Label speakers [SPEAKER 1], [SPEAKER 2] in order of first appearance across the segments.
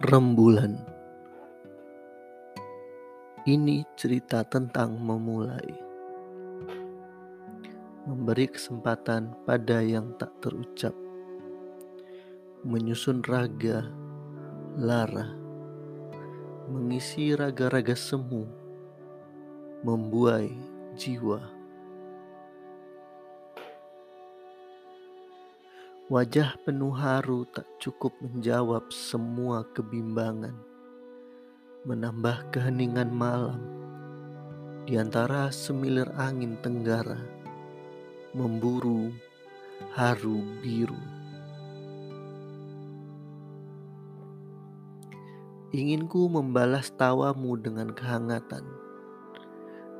[SPEAKER 1] Rembulan. Ini cerita tentang memulai. Memberi kesempatan pada yang tak terucap. Menyusun raga, lara. Mengisi raga-raga semu. Membuai jiwa Wajah penuh haru tak cukup menjawab semua kebimbangan, menambah keheningan malam di antara semilir angin tenggara, memburu haru biru. Inginku membalas tawamu dengan kehangatan,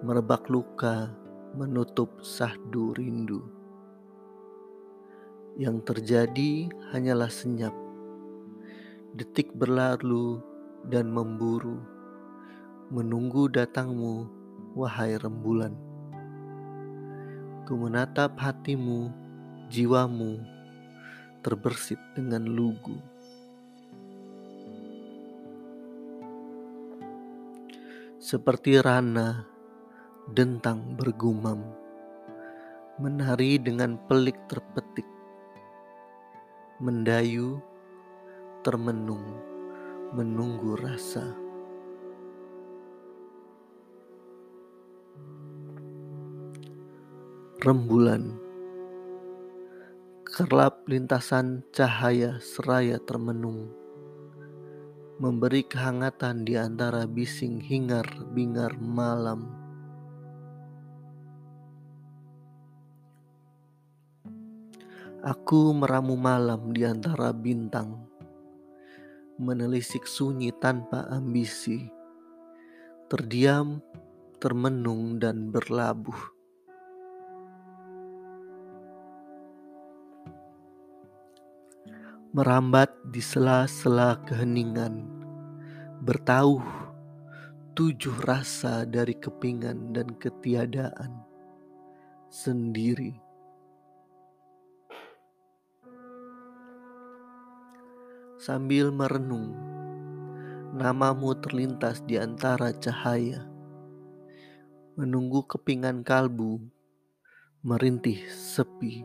[SPEAKER 1] merebak luka, menutup sahdu rindu. Yang terjadi hanyalah senyap. Detik berlalu dan memburu, menunggu datangmu, wahai rembulan. Ku menatap hatimu, jiwamu, terbersit dengan lugu. Seperti rana, dentang bergumam, menari dengan pelik terpetik mendayu, termenung, menunggu rasa. Rembulan kerlap lintasan cahaya seraya termenung, memberi kehangatan di antara bising hingar-bingar malam. Aku meramu malam di antara bintang, menelisik sunyi tanpa ambisi, terdiam, termenung, dan berlabuh. Merambat di sela-sela keheningan, bertauh tujuh rasa dari kepingan dan ketiadaan sendiri. Sambil merenung. Namamu terlintas di antara cahaya, menunggu kepingan kalbu, merintih sepi.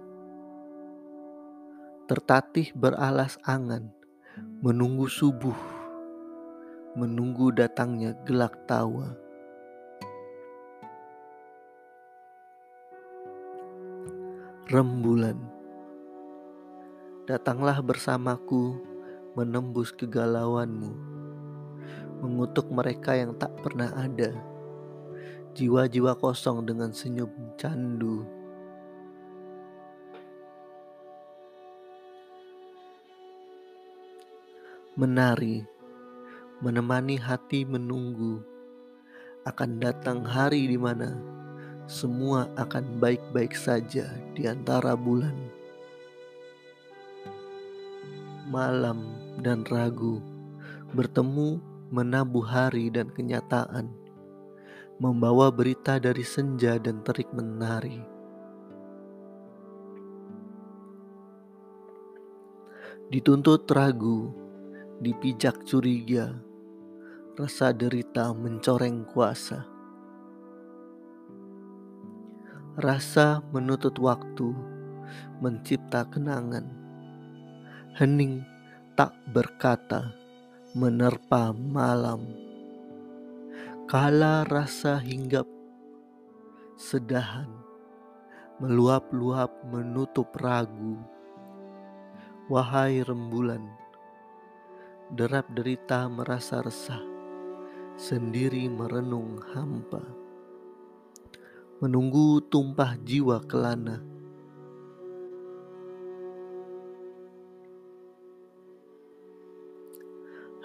[SPEAKER 1] Tertatih beralas angan, menunggu subuh, menunggu datangnya gelak tawa. Rembulan, datanglah bersamaku menembus kegalauanmu, mengutuk mereka yang tak pernah ada, jiwa-jiwa kosong dengan senyum candu. Menari, menemani hati menunggu, akan datang hari di mana semua akan baik-baik saja di antara bulan. Malam dan ragu, bertemu menabuh hari dan kenyataan, membawa berita dari senja dan terik menari. Dituntut ragu, dipijak curiga, rasa derita mencoreng kuasa. Rasa menuntut waktu, mencipta kenangan, hening tak berkata menerpa malam. Kala rasa hinggap sedahan, meluap-luap menutup ragu. Wahai rembulan, derap derita merasa resah, sendiri merenung hampa. Menunggu tumpah jiwa kelana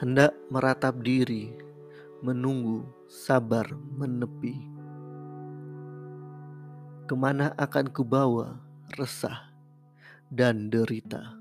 [SPEAKER 1] hendak meratap diri, menunggu, sabar, menepi. Ke mana akan kubawa resah dan derita?